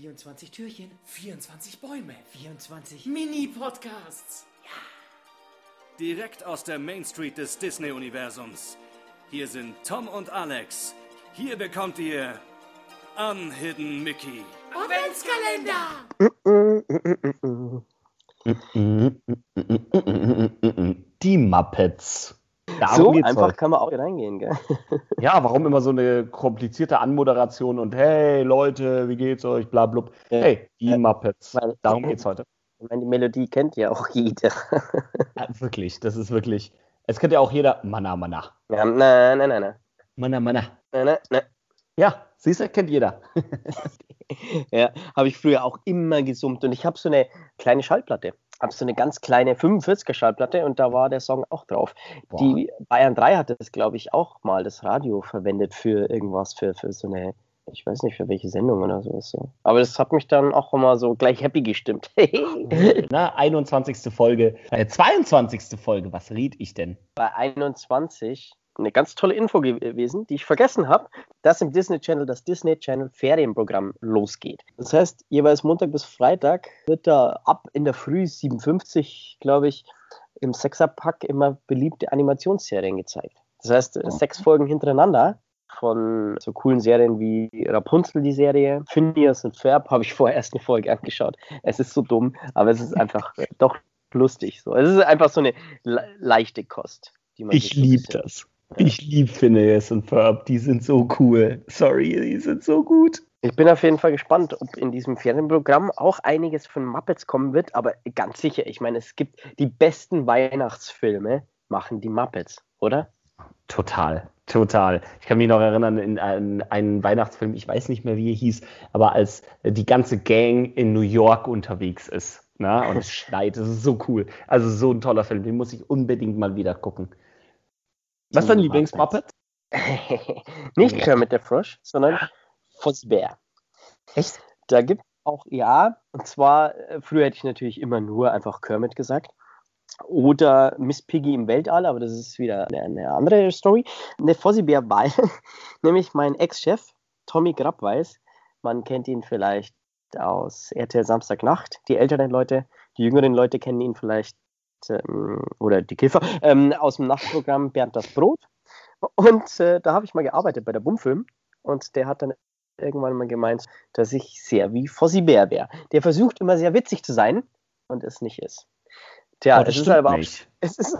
24 Türchen, 24 Bäume, 24 Mini-Podcasts. Direkt aus der Main Street des Disney-Universums. Hier sind Tom und Alex. Hier bekommt ihr Unhidden Mickey. Adventskalender. Die Muppets. So einfach heute. kann man auch reingehen, gell? Ja, warum immer so eine komplizierte Anmoderation und hey Leute, wie geht's euch? Bla blub. Hey, die. Muppets. Darum geht's heute. Ich meine, die Melodie kennt ja auch jeder. Ja, wirklich, das ist wirklich. Es kennt ja auch jeder. Mana, mana. ja, na, na, na, na. Mana, mana. na, na, na. Ja, siehst du, kennt jeder. Ja, habe ich früher auch immer gesummt. Und ich habe so eine kleine Schallplatte. Habe so eine ganz kleine 45er Schallplatte und da war der Song auch drauf. Boah. Die Bayern 3 hatte das, glaube ich, auch mal das Radio verwendet für irgendwas, für, für so eine, ich weiß nicht, für welche Sendung oder sowas. So. Aber das hat mich dann auch immer so gleich happy gestimmt. Na, 21. Folge. Äh, 22. Folge, was riet ich denn? Bei 21 eine ganz tolle Info gewesen, die ich vergessen habe, dass im Disney Channel das Disney Channel Ferienprogramm losgeht. Das heißt, jeweils Montag bis Freitag wird da ab in der Früh 57, glaube ich, im Sechserpack immer beliebte Animationsserien gezeigt. Das heißt, sechs Folgen hintereinander von so coolen Serien wie Rapunzel, die Serie, Phineas und Ferb, habe ich vorher erst eine Folge angeschaut. Es ist so dumm, aber es ist einfach doch lustig. So. Es ist einfach so eine le leichte Kost. Die man sich Ich so ein lieb bisschen- das. Ich lieb Phineas und Ferb. Die sind so cool. Sorry, die sind so gut. Ich bin auf jeden Fall gespannt, ob in diesem Ferienprogramm auch einiges von Muppets kommen wird, aber ganz sicher, ich meine, es gibt die besten Weihnachtsfilme, machen die Muppets, oder? Total, total. Ich kann mich noch erinnern in einen, einen Weihnachtsfilm, ich weiß nicht mehr, wie er hieß, aber als die ganze Gang in New York unterwegs ist. Na, und es schneit, das ist so cool. Also so ein toller Film, den muss ich unbedingt mal wieder gucken. Was ist dein Die Lieblingsmuppet? Nicht. Kermit der Frosch, sondern Fosbär. Echt? Da gibt auch, ja, und zwar, äh, früher hätte ich natürlich immer nur einfach Kermit gesagt. Oder Miss Piggy im Weltall, aber das ist wieder eine, eine andere Story. Eine Fossibär, weil nämlich mein Ex-Chef, Tommy Grabweis, man kennt ihn vielleicht aus RTL Samstagnacht, die älteren Leute, die jüngeren Leute kennen ihn vielleicht, ähm, oder die Kiffer, ähm, aus dem Nachtprogramm Bernd das Brot. Und äh, da habe ich mal gearbeitet bei der Bumfilm und der hat dann irgendwann mal gemeint, dass ich sehr wie Fossi Bär wäre. Der versucht immer sehr witzig zu sein und es nicht ist. Tja, Oh, das es ist aber auch, nicht. es ist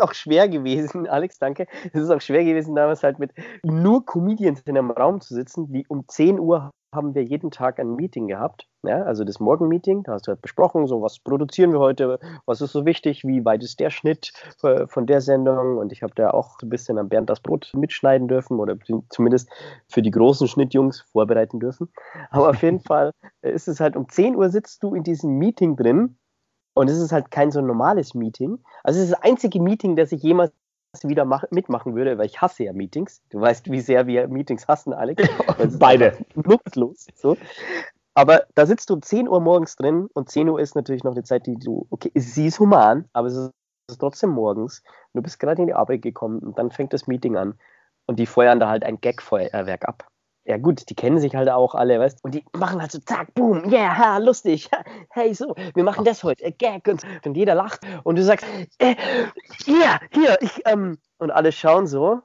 auch schwer gewesen, Alex, danke. Es ist auch schwer gewesen, damals halt mit nur Comedians in einem Raum zu sitzen, die um 10 Uhr haben wir jeden Tag ein Meeting gehabt. Ja, also das Morgenmeeting, da hast du halt besprochen, so was produzieren wir heute, was ist so wichtig, wie weit ist der Schnitt äh, von der Sendung und ich habe da auch ein bisschen am Bernd das Brot mitschneiden dürfen oder zumindest für die großen Schnittjungs vorbereiten dürfen. Aber auf jeden Fall ist es halt um 10 Uhr sitzt du in diesem Meeting drin und es ist halt kein so normales Meeting. Also es ist das einzige Meeting, das ich jemals wieder mach, mitmachen würde, weil ich hasse ja Meetings. Du weißt, wie sehr wir Meetings hassen, Alex. Beide. Nutzlos. So. Aber da sitzt du um 10 Uhr morgens drin und 10 Uhr ist natürlich noch eine Zeit, die du, okay, sie ist human, aber es ist, es ist trotzdem morgens. Du bist gerade in die Arbeit gekommen und dann fängt das Meeting an und die feuern da halt ein Gag-Feuerwerk ab. Ja gut, die kennen sich halt auch alle, weißt Und die machen halt so, zack, boom, yeah, ha, lustig, hey, so, wir machen das heute, äh, Gag und, und jeder lacht. Und du sagst, äh, hier, hier, ich, ähm, und alle schauen so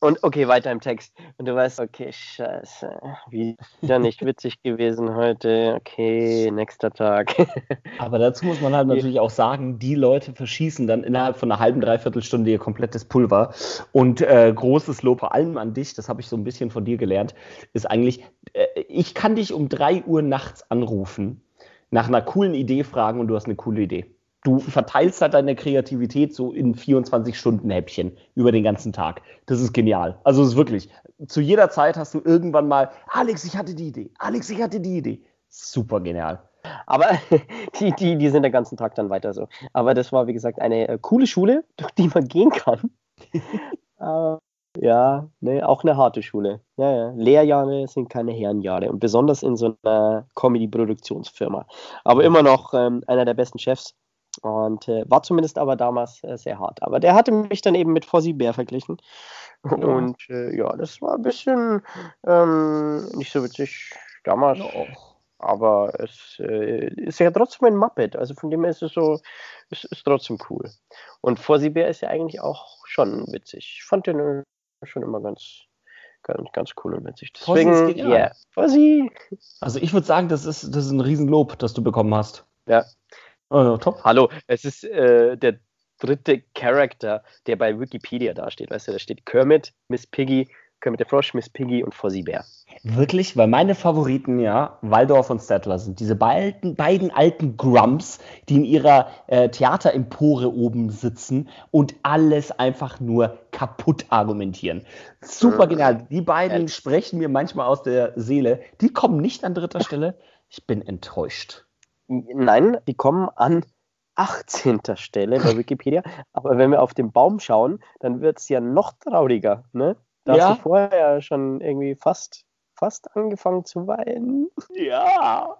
und okay, weiter im Text. Und du weißt, okay, scheiße, wieder nicht witzig gewesen heute, okay, nächster Tag. Aber dazu muss man halt natürlich auch sagen, die Leute verschießen dann innerhalb von einer halben, dreiviertel Stunde ihr komplettes Pulver. Und äh, großes Lob vor allem an dich, das habe ich so ein bisschen von dir gelernt, ist eigentlich, äh, ich kann dich um drei Uhr nachts anrufen, nach einer coolen Idee fragen und du hast eine coole Idee. Du verteilst halt deine Kreativität so in 24 Stunden Häppchen über den ganzen Tag. Das ist genial. Also es ist wirklich, zu jeder Zeit hast du irgendwann mal, Alex, ich hatte die Idee. Alex, ich hatte die Idee. Super genial. Aber die, die, die sind den ganzen Tag dann weiter so. Aber das war, wie gesagt, eine äh, coole Schule, durch die man gehen kann. Aber ja, ne, auch eine harte Schule. Ja, ja. Lehrjahre sind keine Herrenjahre und besonders in so einer Comedy-Produktionsfirma. Aber immer noch ähm, einer der besten Chefs und äh, war zumindest aber damals äh, sehr hart. Aber der hatte mich dann eben mit Fossi Bär verglichen. Und äh, ja, das war ein bisschen ähm, nicht so witzig. damals. Aber es äh, ist ja trotzdem ein Muppet. Also von dem her ist es so, es ist trotzdem cool. Und Fuzzy Bear ist ja eigentlich auch schon witzig. Ich fand den äh, schon immer ganz, ganz, ganz cool und witzig. Deswegen, ja, yeah, Fuzzy. Also ich würde sagen, das ist, das ist ein Riesenlob, das du bekommen hast. Ja. Also, top. Hallo, es ist äh, der dritte Charakter, der bei Wikipedia dasteht. Weißt du, da steht Kermit, Miss Piggy, Kermit der Frosch, Miss Piggy und Fozzie Bär. Wirklich? Weil meine Favoriten, ja, Waldorf und Stettler sind diese beiden, beiden alten Grumps, die in ihrer äh, Theaterempore oben sitzen und alles einfach nur kaputt argumentieren. Super mhm. genial. Die beiden ja. sprechen mir manchmal aus der Seele. Die kommen nicht an dritter Stelle. Ich bin enttäuscht. Nein, die kommen an 18. Stelle bei Wikipedia. Aber wenn wir auf den Baum schauen, dann wird es ja noch trauriger. Ne? Da ja. hast du vorher schon irgendwie fast, fast angefangen zu weinen. Ja.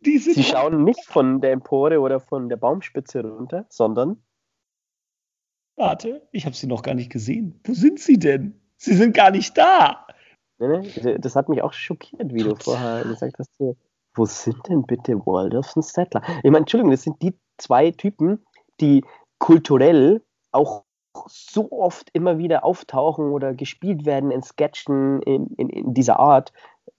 Sie schauen nicht von der Empore oder von der Baumspitze runter, sondern. Warte, ich habe sie noch gar nicht gesehen. Wo sind sie denn? Sie sind gar nicht da. Nee, nee, das hat mich auch schockiert, wie du vorher gesagt hast. Wo sind denn bitte Waldorf und Settler? Ich meine, Entschuldigung, das sind die zwei Typen, die kulturell auch so oft immer wieder auftauchen oder gespielt werden in Sketchen in, in, in dieser Art.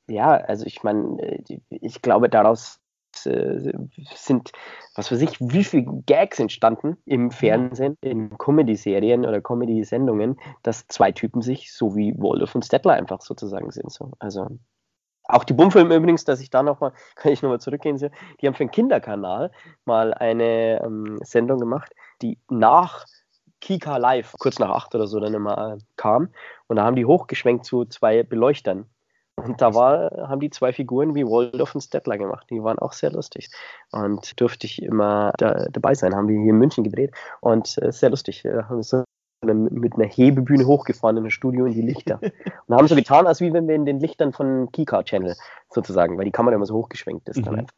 Ja, also ich meine, äh, ich glaube, daraus äh, sind, was weiß ich, wie viele Gags entstanden im Fernsehen, in Comedy-Serien oder Comedy-Sendungen, dass zwei Typen sich so wie Waldorf und Stettler einfach sozusagen sind. So. Also auch die Bumfilme übrigens, dass ich da nochmal, kann ich nochmal zurückgehen, die haben für den Kinderkanal mal eine ähm, Sendung gemacht, die nach Kika Live, kurz nach acht oder so, dann immer äh, kam. Und da haben die hochgeschwenkt zu zwei Beleuchtern. Und da war, haben die zwei Figuren wie Waldorf und Stettler gemacht. Die waren auch sehr lustig. Und durfte ich immer da, dabei sein. Haben wir hier in München gedreht. Und äh, sehr lustig. Äh, haben so mit einer Hebebühne hochgefahren in das Studio in die Lichter. Und haben so getan, als wie wenn wir in den Lichtern von Kika Channel sozusagen, weil die Kamera immer so hochgeschwenkt ist. Mhm. Dann einfach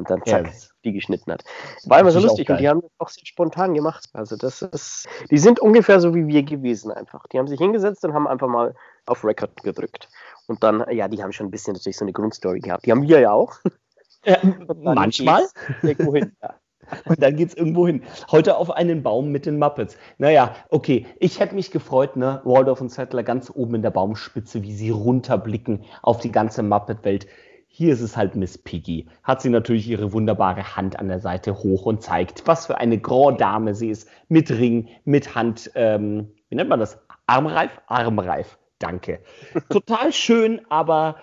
und dann zack, ja, die geschnitten hat. War immer so lustig und die haben das auch sehr spontan gemacht. Also das ist, die sind ungefähr so wie wir gewesen einfach. Die haben sich hingesetzt und haben einfach mal auf Record gedrückt. Und dann, ja, die haben schon ein bisschen natürlich so eine Grundstory gehabt. Die haben wir ja auch. Ja, manchmal. Hin, ja. Und dann geht es irgendwo hin. Heute auf einen Baum mit den Muppets. Naja, okay. Ich hätte mich gefreut, ne? Waldorf und Settler ganz oben in der Baumspitze, wie sie runterblicken auf die ganze Muppet-Welt. Hier ist es halt Miss Piggy. Hat sie natürlich ihre wunderbare Hand an der Seite hoch und zeigt, was für eine Grand Dame sie ist. Mit Ring, mit Hand, ähm, wie nennt man das? Armreif? Armreif. Danke. Total schön, aber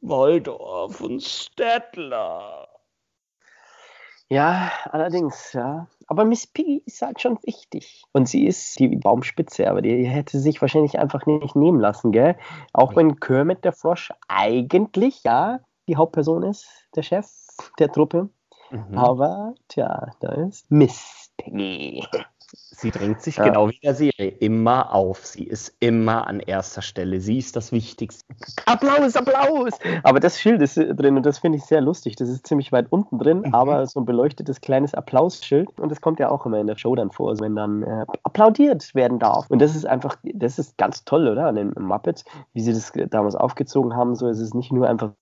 Waldorf und Stettler. Ja, allerdings, ja. Aber Miss Piggy ist halt schon wichtig. Und sie ist die Baumspitze, aber die hätte sich wahrscheinlich einfach nicht nehmen lassen, gell? Auch wenn Kermit der Frosch eigentlich, ja, die Hauptperson ist, der Chef der Truppe. Mhm. Aber, tja, da ist Miss Piggy. Sie drängt sich ja. genau wie in der Serie immer auf. Sie ist immer an erster Stelle. Sie ist das Wichtigste. Applaus, Applaus! Aber das Schild ist drin und das finde ich sehr lustig. Das ist ziemlich weit unten drin, mhm. aber so ein beleuchtetes kleines Applausschild. Und das kommt ja auch immer in der Show dann vor, also wenn dann äh, applaudiert werden darf. Und das ist einfach, das ist ganz toll, oder? An den Muppets, wie sie das damals aufgezogen haben. So ist es nicht nur einfach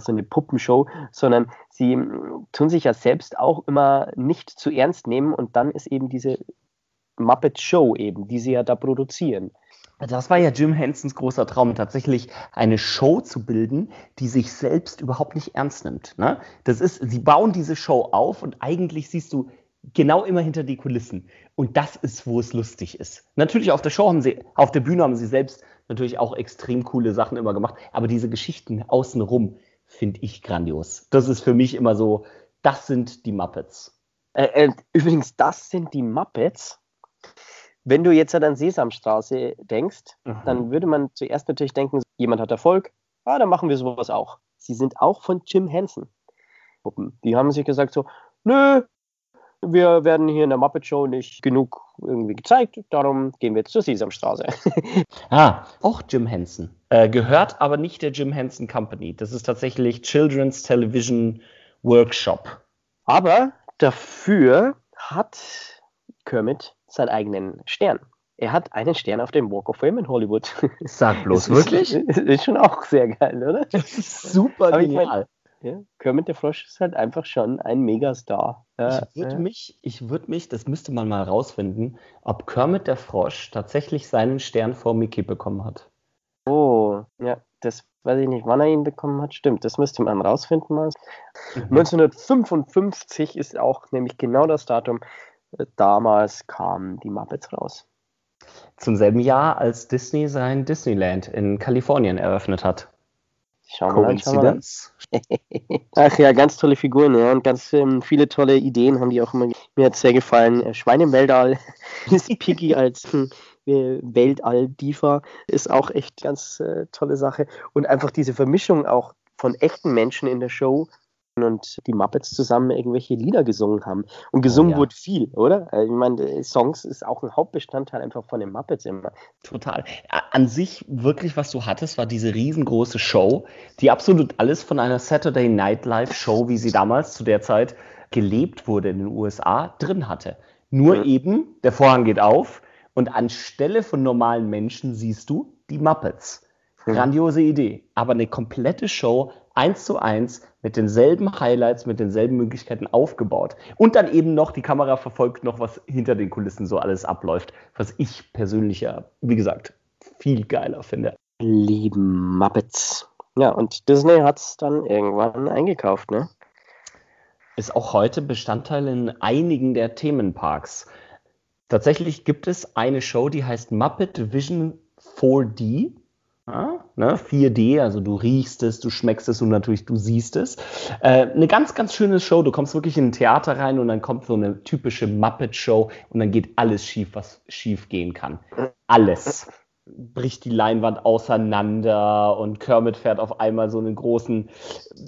so eine Puppenshow, sondern sie mm, tun sich ja selbst auch immer nicht zu ernst nehmen und dann ist eben diese Muppet Show eben, die sie ja da produzieren. Das war ja Jim Hensons großer Traum, tatsächlich eine Show zu bilden, die sich selbst überhaupt nicht ernst nimmt. Ne? Das ist, sie bauen diese Show auf und eigentlich siehst du genau immer hinter die Kulissen. Und das ist, wo es lustig ist. Natürlich auf der Show haben sie, auf der Bühne haben sie selbst natürlich auch extrem coole Sachen immer gemacht, aber diese Geschichten außenrum, finde ich grandios. Das ist für mich immer so, das sind die Muppets. Äh, äh, übrigens, das sind die Muppets. Wenn du jetzt an Sesamstraße denkst, mhm. dann würde man zuerst natürlich denken, jemand hat Erfolg, ah, dann machen wir sowas auch. Sie sind auch von Jim Henson. Die haben sich gesagt so, nö, wir werden hier in der Muppet Show nicht genug irgendwie gezeigt, darum gehen wir jetzt zur Sesamstraße. ah, auch Jim Henson. Äh, gehört aber nicht der Jim Henson Company. Das ist tatsächlich Children's Television Workshop. Aber dafür hat Kermit seinen eigenen Stern. er hat einen Stern auf dem Walk of Fame in Hollywood. Sag bloß, Das wirklich? Ist, ist schon auch sehr geil, oder? Das ist super Aber ich mein- genial. Ja, Kermit der Frosch ist halt einfach schon ein Megastar. Ja, Ich würde ja. mich, ich würde mich, das müsste man mal rausfinden, ob Kermit der Frosch tatsächlich seinen Stern vor Mickey bekommen hat. Oh, ja, das weiß ich nicht, wann er ihn bekommen hat. Stimmt, das müsste man rausfinden mal. Mhm. 1955 ist auch nämlich genau das Datum. Damals kamen die Muppets raus. Zum selben Jahr, als Disney sein Disneyland in Kalifornien eröffnet hat. Schauen wir mal, schauen wir mal. Coincidence? Ach ja, ganz tolle Figuren, ja, und ganz ähm, viele tolle Ideen haben die auch immer. Mir hat sehr gefallen. Äh, Schwein im Weltall ist Piggy als hm, äh, Weltall-Diva ist auch echt ganz äh, tolle Sache. Und einfach diese Vermischung auch von echten Menschen in der Show und die Muppets zusammen irgendwelche Lieder gesungen haben. Und gesungen ja. wurde viel, oder? Äh, Ich meine, äh, Songs ist auch ein Hauptbestandteil einfach von den Muppets immer. Total. An sich wirklich, was du hattest, war diese riesengroße Show, die absolut alles von einer Saturday Night Live Show, wie sie damals zu der Zeit gelebt wurde in den USA, drin hatte. Nur Mhm. eben, der Vorhang geht auf und anstelle von normalen Menschen siehst du die Muppets. Mhm. Grandiose Idee. Aber eine komplette Show, eins zu eins, mit denselben Highlights, mit denselben Möglichkeiten aufgebaut. Und dann eben noch, die Kamera verfolgt noch, was hinter den Kulissen so alles abläuft, was ich persönlich ja, wie gesagt, viel geiler finde. Lieben Muppets. Ja, und Disney hat es dann irgendwann eingekauft, ne? Ist auch heute Bestandteil in einigen der Themenparks. Tatsächlich gibt es eine Show, die heißt Muppet Vision 4D. Ne, 4D, also du riechst es, du schmeckst es und natürlich du siehst es. Äh, eine ganz, ganz schöne Show. Du kommst wirklich in ein Theater rein und dann kommt so eine typische Muppet-Show und dann geht alles schief, was schief gehen kann. Alles. Bricht die Leinwand auseinander und Kermit fährt auf einmal so einen großen,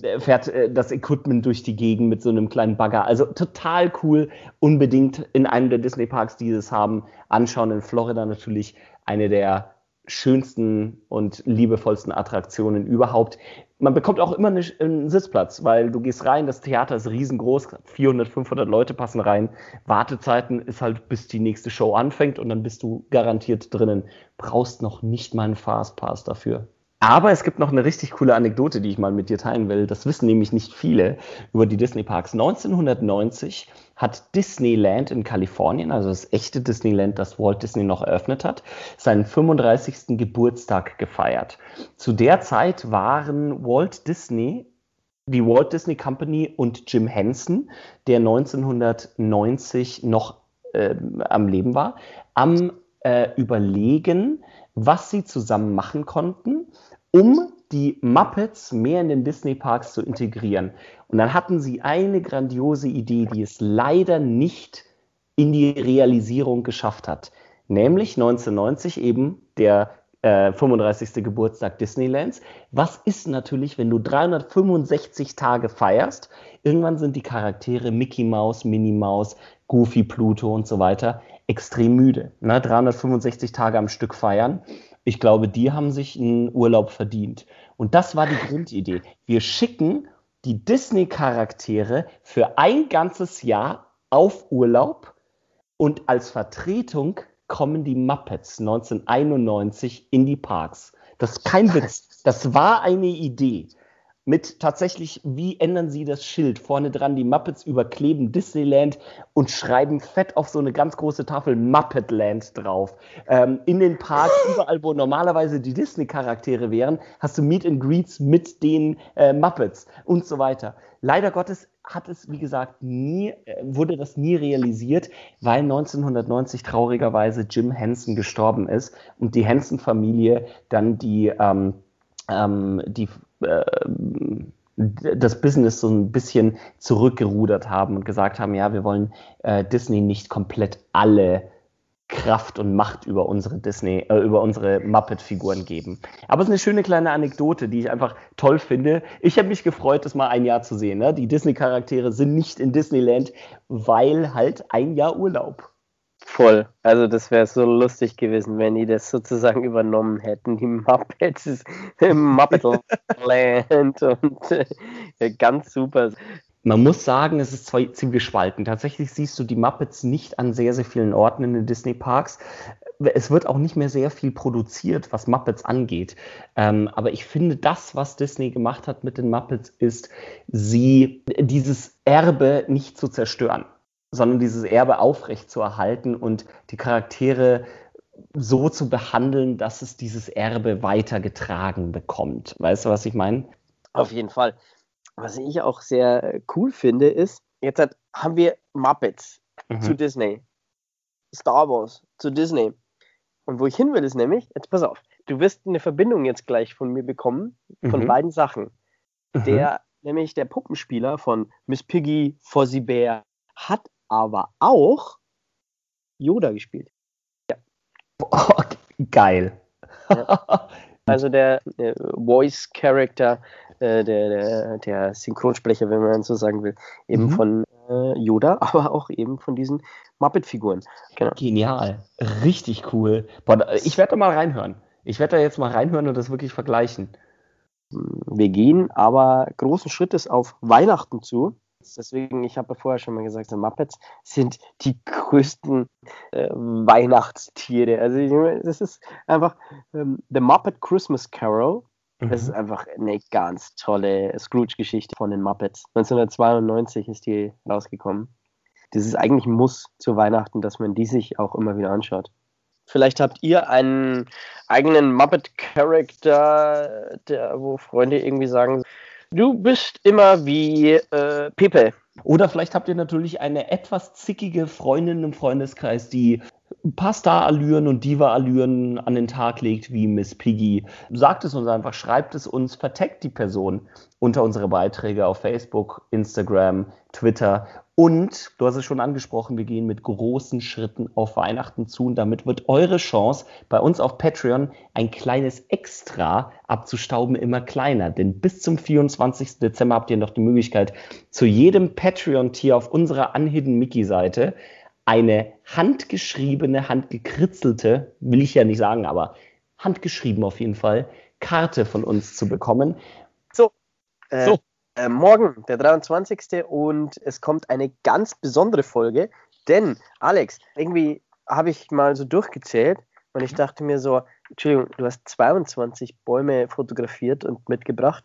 äh, fährt äh, das Equipment durch die Gegend mit so einem kleinen Bagger. Also total cool. Unbedingt in einem der Disney-Parks, die es haben, anschauen. In Florida natürlich eine der schönsten und liebevollsten Attraktionen überhaupt. Man bekommt auch immer eine, einen Sitzplatz, weil du gehst rein, das Theater ist riesengroß, 400, 500 Leute passen rein. Wartezeiten ist halt, bis die nächste Show anfängt und dann bist du garantiert drinnen. Brauchst noch nicht mal einen Fastpass dafür. Aber es gibt noch eine richtig coole Anekdote, die ich mal mit dir teilen will. Das wissen nämlich nicht viele über die Disney-Parks. 1990 hat Disneyland in Kalifornien, also das echte Disneyland, das Walt Disney noch eröffnet hat, seinen 35. Geburtstag gefeiert. Zu der Zeit waren Walt Disney, die Walt Disney Company und Jim Henson, der 1990 noch äh, am Leben war, am äh, Überlegen, was sie zusammen machen konnten, um die Muppets mehr in den Disney-Parks zu integrieren. Und dann hatten sie eine grandiose Idee, die es leider nicht in die Realisierung geschafft hat. Nämlich 1990 eben der äh, 35. Geburtstag Disneylands. Was ist natürlich, wenn du 365 Tage feierst? Irgendwann sind die Charaktere Mickey Mouse, Minnie Mouse, Goofy, Pluto und so weiter extrem müde. Ne? 365 Tage am Stück feiern. Ich glaube, die haben sich einen Urlaub verdient. Und das war die Grundidee. Wir schicken die Disney-Charaktere für ein ganzes Jahr auf Urlaub und als Vertretung kommen die Muppets 1991 in die Parks. Das ist kein Witz. Das war eine Idee. Mit tatsächlich, wie ändern sie das Schild? Vorne dran, die Muppets überkleben Disneyland und schreiben fett auf so eine ganz große Tafel Muppetland drauf. Ähm, in den Parks, überall, wo normalerweise die Disney-Charaktere wären, hast du Meet and Greets mit den äh, Muppets und so weiter. Leider Gottes hat es, wie gesagt, nie, äh, wurde das nie realisiert, weil 1990 traurigerweise Jim Henson gestorben ist und die Henson-Familie dann die, ähm, ähm, die das Business so ein bisschen zurückgerudert haben und gesagt haben, ja, wir wollen äh, Disney nicht komplett alle Kraft und Macht über unsere Disney, äh, über unsere Muppet-Figuren geben. Aber es ist eine schöne kleine Anekdote, die ich einfach toll finde. Ich habe mich gefreut, das mal ein Jahr zu sehen. Ne? Die Disney-Charaktere sind nicht in Disneyland, weil halt ein Jahr Urlaub. Voll. Also das wäre so lustig gewesen, wenn die das sozusagen übernommen hätten, die Muppets im Muppetland und äh, ganz super. man muss sagen, es ist zwar ziemlich gespalten. Tatsächlich siehst du die Muppets nicht an sehr, sehr vielen Orten in den Disney-Parks. Es wird auch nicht mehr sehr viel produziert, was Muppets angeht. Ähm, aber ich finde, das, was Disney gemacht hat mit den Muppets, ist, sie dieses Erbe nicht zu zerstören, sondern dieses Erbe aufrecht zu erhalten und die Charaktere so zu behandeln, dass es dieses Erbe weitergetragen bekommt. Weißt du, was ich meine? Auf jeden Fall. Was ich auch sehr cool finde, ist, jetzt hat, haben wir Muppets mhm. zu Disney, Star Wars zu Disney. Und wo ich hin will, ist nämlich, jetzt pass auf, du wirst eine Verbindung jetzt gleich von mir bekommen, von mhm. beiden Sachen. Mhm. Der, nämlich der Puppenspieler von Miss Piggy, Fozzie Bear, hat aber auch Yoda gespielt. Ja. Oh, geil. Ja. Also der, der Voice Character äh, der, der, der, Synchronsprecher, wenn man so sagen will, eben mhm. von äh, Yoda, aber auch eben von diesen Muppet-Figuren. Genau. Genial. Richtig cool. Boah, ich werde da mal reinhören. Ich werde da jetzt mal reinhören und das wirklich vergleichen. Wir gehen aber großen Schrittes auf Weihnachten zu. Deswegen, ich habe vorher schon mal gesagt, die Muppets sind die größten äh, Weihnachtstiere. Also das ist einfach ähm, The Muppet Christmas Carol das ist mhm. einfach eine ganz tolle Scrooge-Geschichte von den Muppets. 1992 ist die rausgekommen. Das ist eigentlich ein Muss zu Weihnachten, dass man die sich auch immer wieder anschaut. Vielleicht habt ihr einen eigenen Muppet-Charakter, wo Freunde irgendwie sagen, du bist immer wie äh, Pepe. Oder vielleicht habt ihr natürlich eine etwas zickige Freundin im Freundeskreis, die Star-Allüren und Diva-Allüren an den Tag legt, wie Miss Piggy. Sagt es uns einfach, schreibt es uns, verteckt die Person unter unsere Beiträge auf Facebook, Instagram, Twitter. Und, du hast es schon angesprochen, wir gehen mit großen Schritten auf Weihnachten zu und damit wird eure Chance, bei uns auf Patreon ein kleines Extra abzustauben immer kleiner. Denn bis zum 24. Dezember habt ihr noch die Möglichkeit, zu jedem Patreon-Tier auf unserer Unhidden Mickey-Seite eine handgeschriebene, handgekritzelte, will ich ja nicht sagen, aber handgeschrieben auf jeden Fall, Karte von uns zu bekommen. So, äh, so. Äh, morgen, der 23. und es kommt eine ganz besondere Folge, denn Alex, irgendwie habe ich mal so durchgezählt und ich dachte mir so, Entschuldigung, du hast 22 Bäume fotografiert und mitgebracht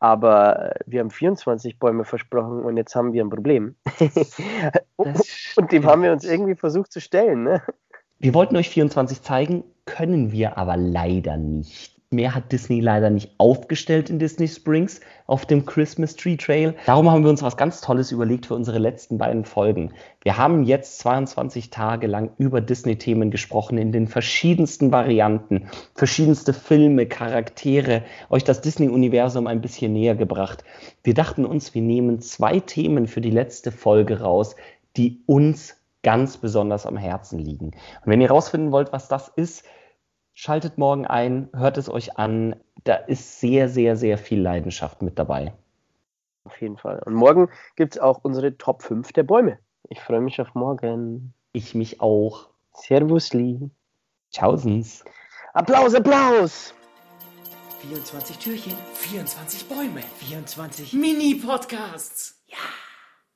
aber wir haben 24 Bäume versprochen und jetzt haben wir ein Problem. und dem haben wir uns irgendwie versucht zu stellen. Ne? Wir wollten euch 24 zeigen, können wir aber leider nicht. Mehr hat Disney leider nicht aufgestellt in Disney Springs auf dem Christmas Tree Trail. Darum haben wir uns was ganz Tolles überlegt für unsere letzten beiden Folgen. Wir haben jetzt 22 Tage lang über Disney-Themen gesprochen in den verschiedensten Varianten, verschiedenste Filme, Charaktere, euch das Disney-Universum ein bisschen näher gebracht. Wir dachten uns, wir nehmen zwei Themen für die letzte Folge raus, die uns ganz besonders am Herzen liegen. Und wenn ihr herausfinden wollt, was das ist, Schaltet morgen ein, hört es euch an. Da ist sehr, sehr, sehr viel Leidenschaft mit dabei. Auf jeden Fall. Und morgen gibt es auch unsere Top 5 der Bäume. Ich freue mich auf morgen. Ich mich auch. Servus, Lee. Tschaußens. Applaus, Applaus! 24 Türchen, 24 Bäume, 24 Mini-Podcasts. Ja.